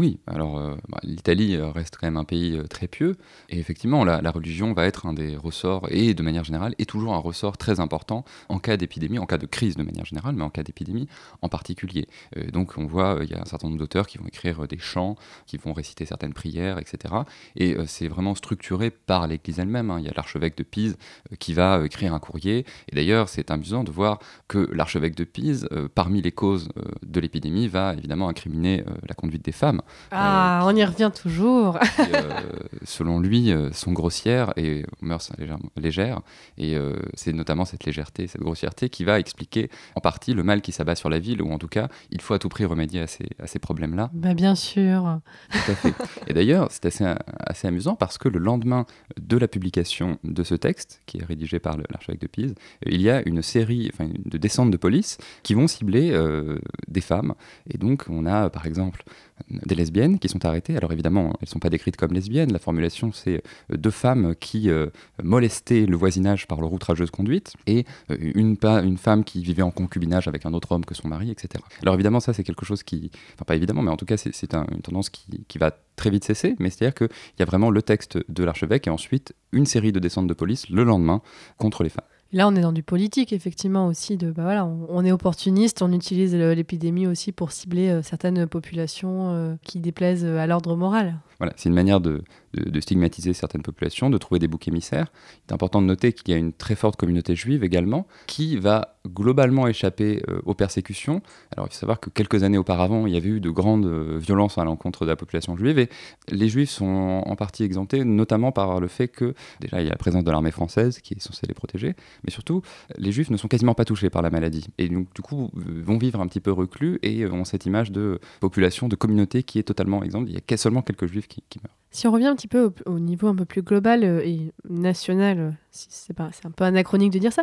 Oui, alors euh, bah, l'Italie euh, reste quand même un pays euh, très pieux, et effectivement, la, religion va être un des ressorts, et de manière générale, est toujours un ressort très important en cas d'épidémie, en cas de crise de manière générale, mais en cas d'épidémie en particulier. donc on voit, il y a un certain nombre d'auteurs qui vont écrire des chants, qui vont réciter certaines prières, etc. Et c'est vraiment structuré par l'Église elle-même. Hein. Il y a l'archevêque de Pise qui va écrire un courrier, et d'ailleurs c'est amusant de voir que l'archevêque de Pise, parmi les causes de l'épidémie, va évidemment incriminer la conduite des femmes. Ah, on y revient toujours. Euh, selon lui, euh, sont grossières et mœurs légères. Et euh, c'est notamment cette légèreté, cette grossièreté qui va expliquer en partie le mal qui s'abat sur la ville, ou en tout cas, il faut à tout prix remédier à ces, à ces problèmes-là. Bah, bien sûr. Tout à fait. Et d'ailleurs, c'est assez, assez amusant parce que le lendemain de la publication de ce texte, qui est rédigé par l'archevêque de Pise, il y a une série enfin, de descentes de police qui vont cibler des femmes. Et donc, on a par exemple des lesbiennes qui sont arrêtées. Alors évidemment, elles ne sont pas décrites comme lesbiennes. La formulation, c'est euh, deux femmes qui euh, molestaient le voisinage par leur outrageuse conduite et euh, une, femme qui vivait en concubinage avec un autre homme que son mari, etc. Alors évidemment, ça, c'est quelque chose qui... Enfin, pas évidemment, mais en tout cas, c'est une tendance qui, qui va très vite cesser. Mais c'est-à-dire qu'il y a vraiment le texte de l'archevêque et ensuite une série de descentes de police le lendemain contre les femmes. Là, on est dans du politique, effectivement, aussi. De, bah voilà, on, est opportuniste, on utilise l'épidémie aussi pour cibler euh, certaines populations euh, qui déplaisent à l'ordre moral. Voilà, c'est une manière de, de, stigmatiser certaines populations, de trouver des boucs émissaires. Il est important de noter qu'il y a une très forte communauté juive également, qui va globalement échapper euh, aux persécutions. Alors il faut savoir que quelques années auparavant, il y avait eu de grandes euh, violences à l'encontre de la population juive, et les juifs sont en partie exemptés, notamment par le fait que, déjà, il y a la présence de l'armée française qui est censée les protéger, mais surtout, les juifs ne sont quasiment pas touchés par la maladie, et donc du coup vont vivre un petit peu reclus et ont cette image de population, de communauté qui est totalement exempte. Il y a seulement quelques juifs qui, qui meurent. Si on revient un petit peu au, niveau un peu plus global euh, et national, euh, c'est un peu anachronique de dire ça,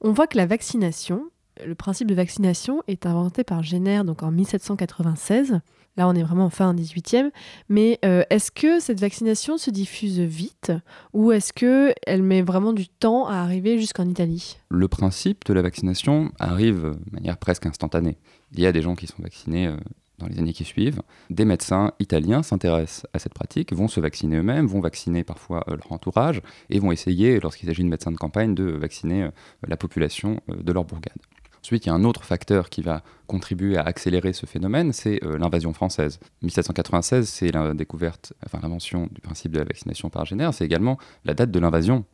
on voit que la vaccination, le principe de vaccination est inventé par Jenner donc en 1796. Là, on est vraiment en fin 18e. Mais euh, est-ce que cette vaccination se diffuse vite ou est-ce qu'elle met vraiment du temps à arriver jusqu'en Italie? Le principe de la vaccination arrive de manière presque instantanée. Il y a des gens qui sont vaccinés dans les années qui suivent, des médecins italiens s'intéressent à cette pratique, vont se vacciner eux-mêmes, vont vacciner parfois euh, leur entourage et vont essayer, lorsqu'il s'agit de médecins de campagne, de vacciner euh, la population euh, de leur bourgade. Ensuite, il y a un autre facteur qui va contribuer à accélérer ce phénomène, c'est l'invasion française. 1796, c'est la découverte, enfin l'invention du principe de la vaccination par génère, c'est également la date de l'invasion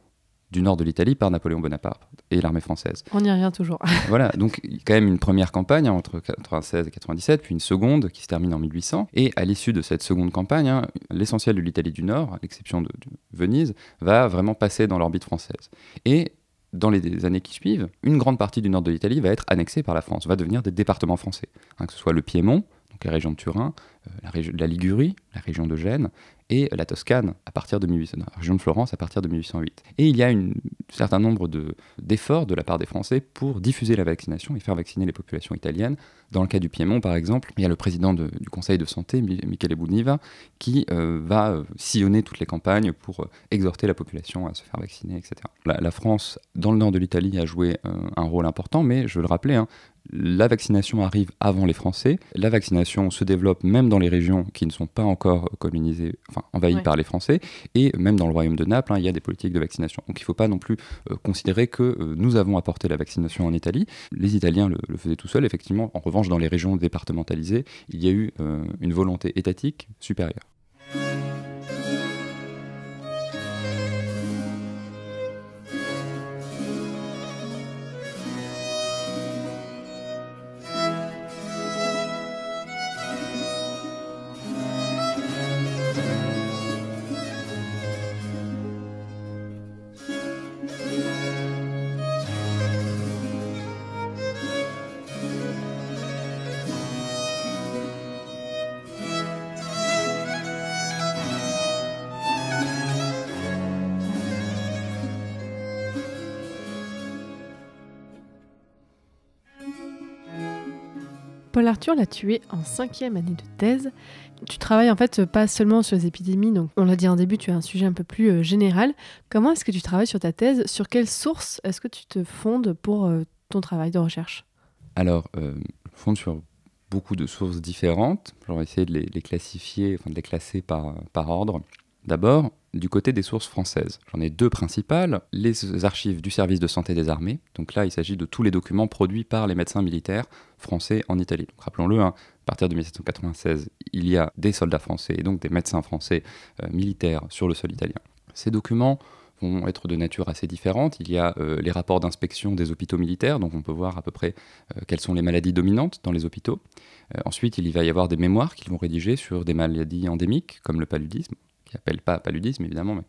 du nord de l'Italie par Napoléon Bonaparte et l'armée française. On y revient toujours. voilà, donc quand même une première campagne hein, entre 96 et 97, puis une seconde qui se termine en 1800. Et à l'issue de cette seconde campagne, hein, l'essentiel de l'Italie du Nord, à l'exception de, Venise, va vraiment passer dans l'orbite française. Et dans les années qui suivent, une grande partie du nord de l'Italie va être annexée par la France, va devenir des départements français, hein, que ce soit le Piémont, donc la région de Turin, euh, la, région, la Ligurie, la région de Gênes, et la Toscane à partir de 1800, la région de Florence à partir de 1808. Et il y a une certain nombre d'efforts de, la part des Français pour diffuser la vaccination et faire vacciner les populations italiennes. Dans le cas du Piémont, par exemple, il y a le président du Conseil de santé, Michele Buniva, qui euh, va euh, sillonner toutes les campagnes pour euh, exhorter la population à se faire vacciner, etc. La, France, dans le nord de l'Italie, a joué un rôle important, mais je le rappelais, hein, la vaccination arrive avant les Français. La vaccination se développe même dans les régions qui ne sont pas encore colonisées, enfin envahies par les Français, et même dans le royaume de Naples, hein, il y a des politiques de vaccination. Donc il ne faut pas non plus euh, considérer que euh, nous avons apporté la vaccination en Italie. Les Italiens le, faisaient tout seuls, effectivement. En revanche, dans les régions départementalisées, il y a eu euh, une volonté étatique supérieure. Arthur l'a tué en cinquième année de thèse. Tu travailles en fait pas seulement sur les épidémies, donc on l'a dit en début, tu as un sujet un peu plus euh, général. Comment est-ce que tu travailles sur ta thèse? Sur quelles sources est-ce que tu te fondes pour euh, ton travail de recherche? Alors, euh, je fonde sur beaucoup de sources différentes. J'aurais essayé de les, classifier, enfin de les classer par, par ordre. D'abord, du côté des sources françaises. J'en ai deux principales, les archives du service de santé des armées. Donc là, il s'agit de tous les documents produits par les médecins militaires français en Italie. Rappelons-le, hein, à partir de 1796, il y a des soldats français et donc des médecins français euh, militaires sur le sol italien. Ces documents vont être de nature assez différente. Il y a euh, les rapports d'inspection des hôpitaux militaires, donc on peut voir à peu près euh, quelles sont les maladies dominantes dans les hôpitaux. ensuite, il va y avoir des mémoires qu'ils vont rédiger sur des maladies endémiques, comme le paludisme, qui n'appellent pas paludisme évidemment, mais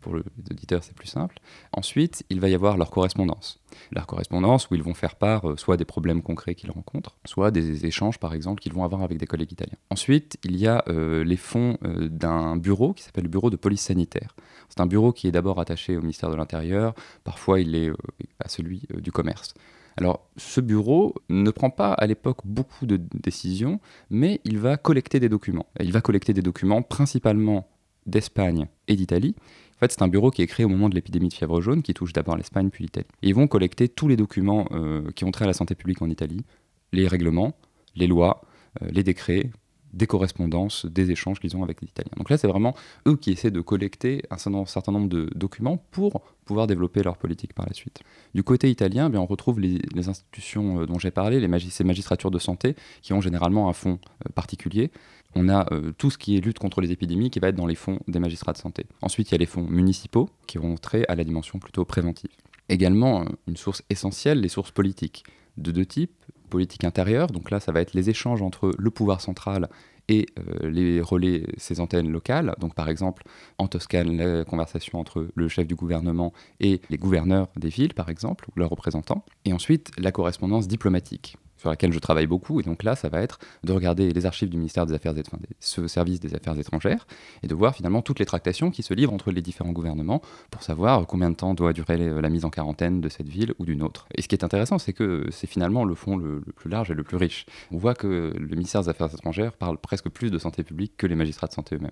pour les auditeurs c'est plus simple. Ensuite, il va y avoir leur correspondance. Leur correspondance où ils vont faire part euh, soit des problèmes concrets qu'ils rencontrent, soit des échanges par exemple qu'ils vont avoir avec des collègues italiens. Ensuite, il y a euh, les fonds euh, d'un bureau qui s'appelle le bureau de police sanitaire. C'est un bureau qui est d'abord attaché au ministère de l'Intérieur, parfois il est à celui du commerce. Alors, ce bureau ne prend pas à l'époque beaucoup de décisions, mais il va collecter des documents. Il va collecter des documents principalement d'Espagne et d'Italie. En fait, c'est un bureau qui est créé au moment de l'épidémie de fièvre jaune, qui touche d'abord l'Espagne puis l'Italie. ils vont collecter tous les documents euh, qui ont trait à la santé publique en Italie, les règlements, les lois, euh, les décrets, des correspondances, des échanges qu'ils ont avec les Italiens. Donc là, c'est vraiment eux qui essaient de collecter un certain nombre de documents pour pouvoir développer leur politique par la suite. Du côté italien, bien, on retrouve les, institutions euh, dont j'ai parlé, ces magistratures de santé, qui ont généralement un fonds particulier on a euh, tout ce qui est lutte contre les épidémies qui va être dans les fonds des magistrats de santé. Ensuite, il y a les fonds municipaux qui vont trait à la dimension plutôt préventive. Également, euh, une source essentielle, les sources politiques, de deux types. Politique intérieure, donc là, ça va être les échanges entre le pouvoir central et euh, les relais, ces antennes locales. Donc par exemple, en Toscane, la conversation entre le chef du gouvernement et les gouverneurs des villes, par exemple, ou leurs représentants. Et ensuite, la correspondance diplomatique sur laquelle je travaille beaucoup. Et donc là, ça va être de regarder les archives du ministère des Affaires étrangères, ce service des Affaires étrangères, et de voir finalement toutes les tractations qui se livrent entre les différents gouvernements pour savoir combien de temps doit durer la mise en quarantaine de cette ville ou d'une autre. Et ce qui est intéressant, c'est que c'est finalement le fond le, plus large et le plus riche. On voit que le ministère des Affaires étrangères parle presque plus de santé publique que les magistrats de santé eux-mêmes.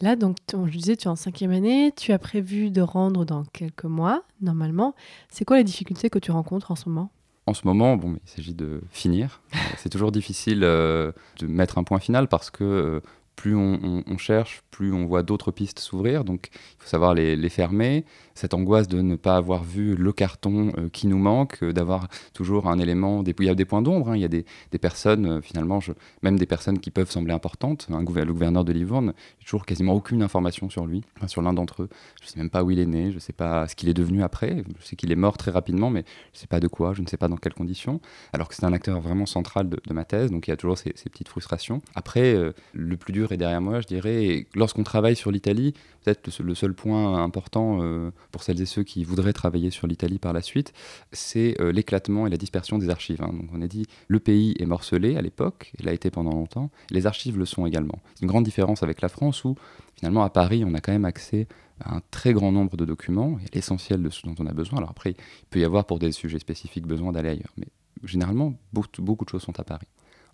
Là, donc, je disais, tu es en cinquième année, tu as prévu de rendre dans quelques mois, normalement. C'est quoi les difficultés que tu rencontres en ce moment? En ce moment, bon, il s'agit de finir. C'est toujours difficile euh, de mettre un point final parce que euh, plus on, cherche, plus on voit d'autres pistes s'ouvrir. Donc, il faut savoir les, fermer. Cette angoisse de ne pas avoir vu le carton euh, qui nous manque, euh, d'avoir toujours un élément. Il y a des points d'ombre. Hein. il y a des, personnes, euh, finalement, même des personnes qui peuvent sembler importantes. Le gouverneur de Livourne, j'ai toujours quasiment aucune information sur lui, sur l'un d'entre eux. Je ne sais même pas où il est né, je ne sais pas ce qu'il est devenu après. Je sais qu'il est mort très rapidement, mais je ne sais pas de quoi, je ne sais pas dans quelles conditions. Alors que c'est un acteur vraiment central de, ma thèse, donc il y a toujours ces, petites frustrations. Après, le plus dur est derrière moi, je dirais. Lorsqu'on travaille sur l'Italie, peut-être le seul point important pour celles et ceux qui voudraient travailler sur l'Italie par la suite, c'est euh, l'éclatement et la dispersion des archives. hein. Donc on a dit le pays est morcelé à l'époque, il l'a été pendant longtemps, les archives le sont également. C'est une grande différence avec la France où finalement à Paris on a quand même accès à un très grand nombre de documents et l'essentiel de ce dont on a besoin. Alors après, il peut y avoir pour des sujets spécifiques besoin d'aller ailleurs, mais généralement beaucoup de choses sont à Paris.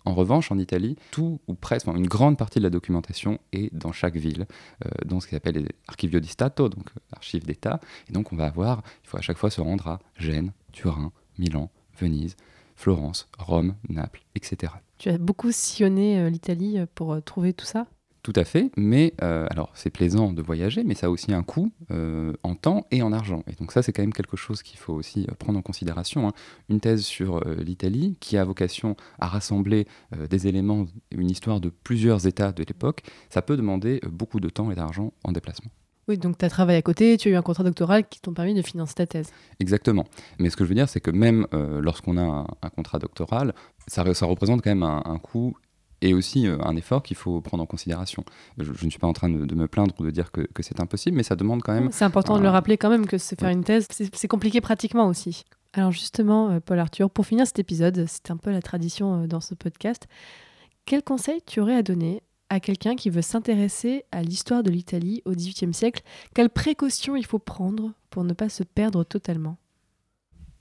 En revanche, en Italie, tout ou presque, une grande partie de la documentation est dans chaque ville, euh, dans ce qu'on appelle les di Stato, donc euh, archives d'État. Et donc on va avoir, il faut à chaque fois se rendre à Gênes, Turin, Milan, Venise, Florence, Rome, Naples, etc. Tu as beaucoup sillonné euh, l'Italie euh, pour euh, trouver tout ça? Tout à fait, mais euh, alors c'est plaisant de voyager, mais ça a aussi un coût euh, en temps et en argent. Et donc ça, c'est quand même quelque chose qu'il faut aussi euh, prendre en considération. hein. Une thèse sur euh, l'Italie qui a vocation à rassembler des éléments, une histoire de plusieurs États de l'époque, ça peut demander beaucoup de temps et d'argent en déplacement. Oui, donc tu as travaillé à côté, tu as eu un contrat doctoral qui t'ont permis de financer ta thèse. Exactement. Mais ce que je veux dire, c'est que même euh, lorsqu'on a un, un contrat doctoral, ça représente quand même un, un coût et aussi euh, un effort qu'il faut prendre en considération. Je, je ne suis pas en train de, de me plaindre ou de dire que, que c'est impossible, mais ça demande quand même C'est important de le rappeler quand même que se faire une thèse, c'est compliqué pratiquement aussi. Alors justement, euh, Paul Arthur, pour finir cet épisode, c'est un peu la tradition euh, dans ce podcast, quel conseil tu aurais à donner à quelqu'un qui veut s'intéresser à l'histoire de l'Italie au XVIIIe siècle? Quelles précautions il faut prendre pour ne pas se perdre totalement?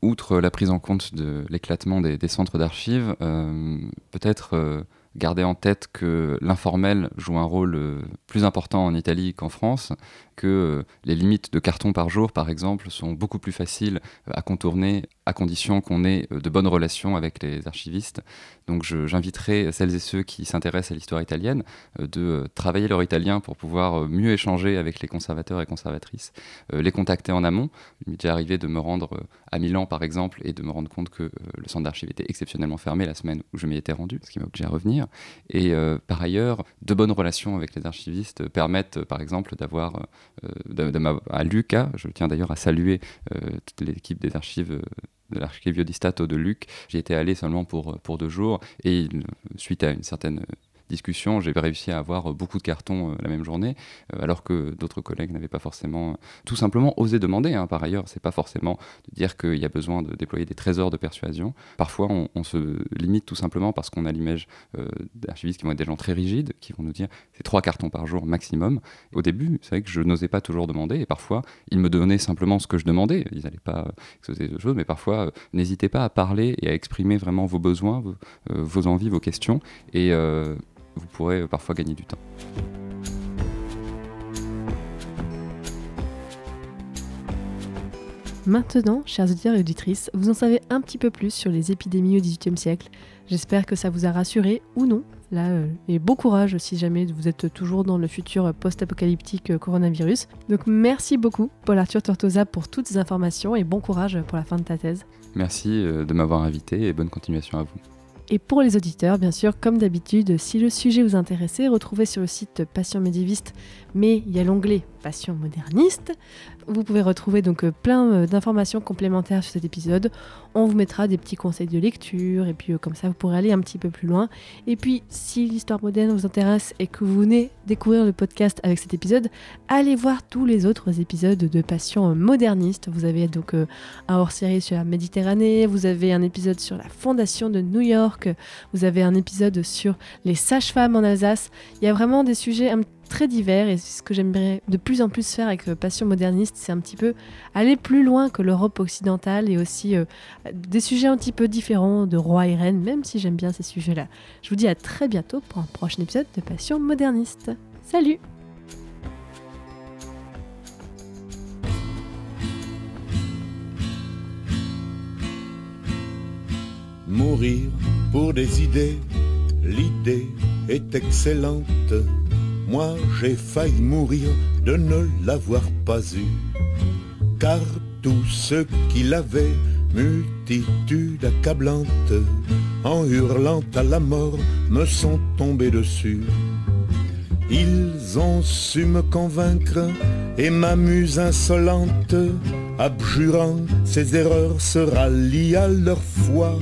Outre la prise en compte de l'éclatement des, des centres d'archives, euh, peut-être euh, garder en tête que l'informel joue un rôle euh, plus important en Italie qu'en France, que euh, les limites de cartons par jour, par exemple, sont beaucoup plus faciles à contourner à condition qu'on ait euh, de bonnes relations avec les archivistes. Donc j'inviterai celles et ceux qui s'intéressent à l'histoire italienne de travailler leur italien pour pouvoir mieux échanger avec les conservateurs et conservatrices, les contacter en amont. Il m'est déjà arrivé de me rendre à Milan, par exemple, et de me rendre compte que le centre d'archives était exceptionnellement fermé la semaine où je m'y étais rendu, ce qui m'a obligé à revenir. Et euh, par ailleurs, de bonnes relations avec les archivistes permettent, euh, par exemple, d'avoir euh, à Lucca, je tiens d'ailleurs à saluer toute l'équipe des archives de l'archivio di de Luc. J'y étais allé seulement pour, pour deux jours et suite à une certaine discussion, j'ai réussi à avoir beaucoup de cartons euh, la même journée, euh, alors que d'autres collègues n'avaient pas forcément, euh, tout simplement, osé demander. hein. Par ailleurs, c'est pas forcément de dire qu'il y a besoin de déployer des trésors de persuasion. Parfois, on, se limite tout simplement parce qu'on a l'image d'archivistes qui vont être des gens très rigides, qui vont nous dire c'est trois cartons par jour maximum. Au début, c'est vrai que je n'osais pas toujours demander, et parfois, ils me donnaient simplement ce que je demandais. Ils n'allaient pas exposer d'autres choses, mais parfois, n'hésitez pas à parler et à exprimer vraiment vos besoins, vos, vos envies, vos questions, et vous pourrez euh, parfois gagner du temps. Maintenant, chers auditeurs et auditrices, vous en savez un petit peu plus sur les épidémies au XVIIIe siècle. J'espère que ça vous a rassuré ou non. Là, euh, et bon courage si jamais vous êtes toujours dans le futur post-apocalyptique euh, coronavirus. Donc merci beaucoup, Paul Arthur Tortosa, pour toutes ces informations et bon courage pour la fin de ta thèse. Merci de m'avoir invité et bonne continuation à vous. Et pour les auditeurs, bien sûr, comme d'habitude, si le sujet vous intéressait, retrouvez sur le site Passion médiéviste, mais il y a l'onglet Passion moderniste. Vous pouvez retrouver donc euh, plein euh, d'informations complémentaires sur cet épisode. On vous mettra des petits conseils de lecture, et puis euh, comme ça vous pourrez aller un petit peu plus loin. Et puis, si l'histoire moderne vous intéresse et que vous venez découvrir le podcast avec cet épisode, allez voir tous les autres épisodes de Passion moderniste. Vous avez donc un hors-série sur la Méditerranée, vous avez un épisode sur la fondation de New York, vous avez un épisode sur les sages-femmes en Alsace. Il y a vraiment des sujets un- très divers et ce que j'aimerais de plus en plus faire avec euh, Passion moderniste, c'est un petit peu aller plus loin que l'Europe occidentale et aussi euh, des sujets un petit peu différents de rois et reines, même si j'aime bien ces sujets-là. Je vous dis à très bientôt pour un prochain épisode de Passion moderniste. Salut Mourir pour des idées, l'idée est excellente. Moi j'ai failli mourir de ne l'avoir pas eu. Car tous ceux qui l'avaient, multitude accablante, en hurlant à la mort, me sont tombés dessus. Ils ont su me convaincre et ma muse insolente, abjurant ses erreurs, se rallie à leur foi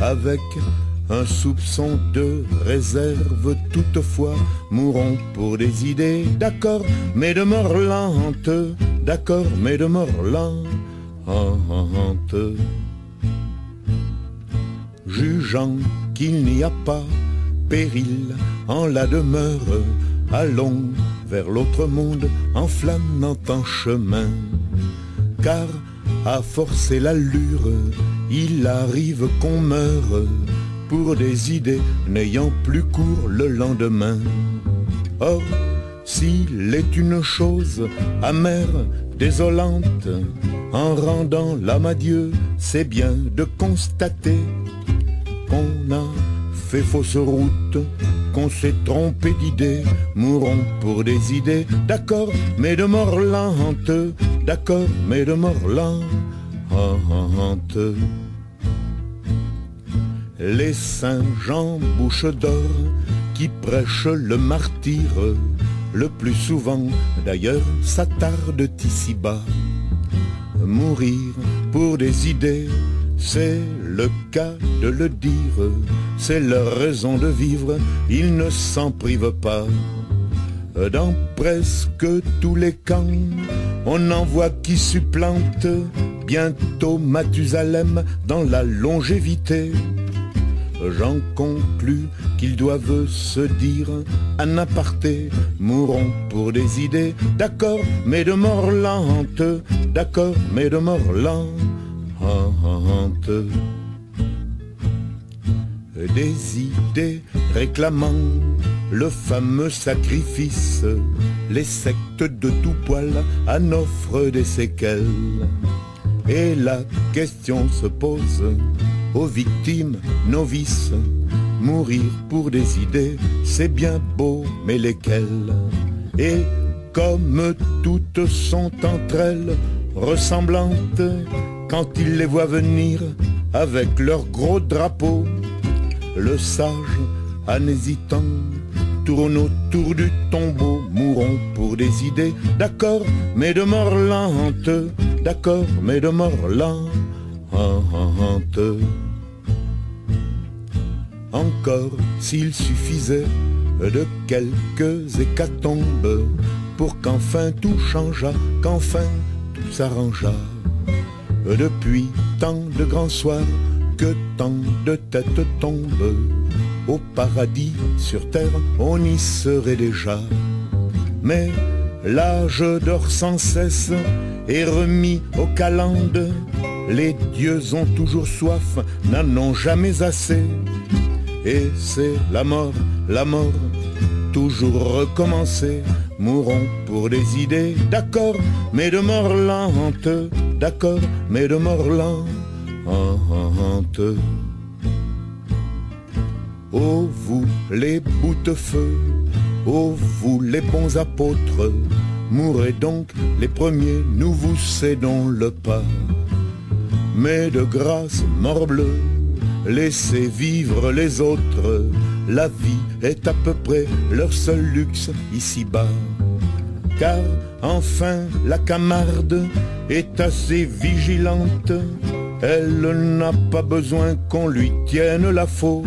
avec un soupçon de réserve toutefois, mourons pour des idées, d'accord, mais de mort lente, d'accord, mais de mort lente. Jugeant qu'il n'y a pas péril en la demeure, allons vers l'autre monde en flânant en chemin, car à forcer l'allure, il arrive qu'on meure pour des idées n'ayant plus cours le lendemain. Or, s'il est une chose amère, désolante, en rendant l'âme à Dieu, c'est bien de constater qu'on a fait fausse route, qu'on s'est trompé d'idées, mourons pour des idées, d'accord, mais de mort d'accord, mais de mort lente les saints Jean bouche d'or qui prêchent le martyre, le plus souvent d'ailleurs s'attardent ici-bas. Mourir pour des idées, c'est le cas de le dire, c'est leur raison de vivre, ils ne s'en privent pas. Dans presque tous les camps, on en voit qui supplante bientôt Mathusalem dans la longévité j'en conclus qu'ils doivent se dire un aparté, mourons pour des idées, d'accord, mais de mort lente, d'accord, mais de mort lente. Des idées réclamant le fameux sacrifice, les sectes de tout poil en offrent des séquelles. Et la question se pose aux victimes novices. Mourir pour des idées, c'est bien beau, mais lesquelles? Et comme toutes sont entre elles ressemblantes, quand ils les voient venir avec leur gros drapeau, le sage, en hésitant, tourne autour du tombeau, mourons pour des idées, d'accord, mais de mort lente, d'accord, mais de mort lente. Encore s'il suffisait de quelques hécatombes pour qu'enfin tout changeât, qu'enfin tout s'arrangeât. Depuis tant de grands soirs que tant de têtes tombent, au paradis sur terre on y serait déjà. Mais l'âge dort sans cesse et remis aux calendes. Les dieux ont toujours soif, n'en ont jamais assez. Et c'est la mort, la mort, toujours recommencer. Mourons pour des idées, d'accord, mais de mort lente, d'accord, mais de mort lente. Oh vous les bouts-de-feu, oh vous les bons apôtres, mourrez donc les premiers, nous vous cédons le pas. Mais de grâce, morbleu, laissez vivre les autres. La vie est à peu près leur seul luxe ici-bas. Car enfin la Camarde est assez vigilante. Elle n'a pas besoin qu'on lui tienne la faute.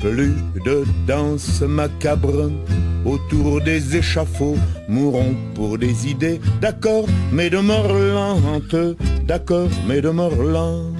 Plus de danse macabre. Autour des échafauds, mourons pour des idées, d'accord, mais de mort lente, d'accord, mais de mort lente.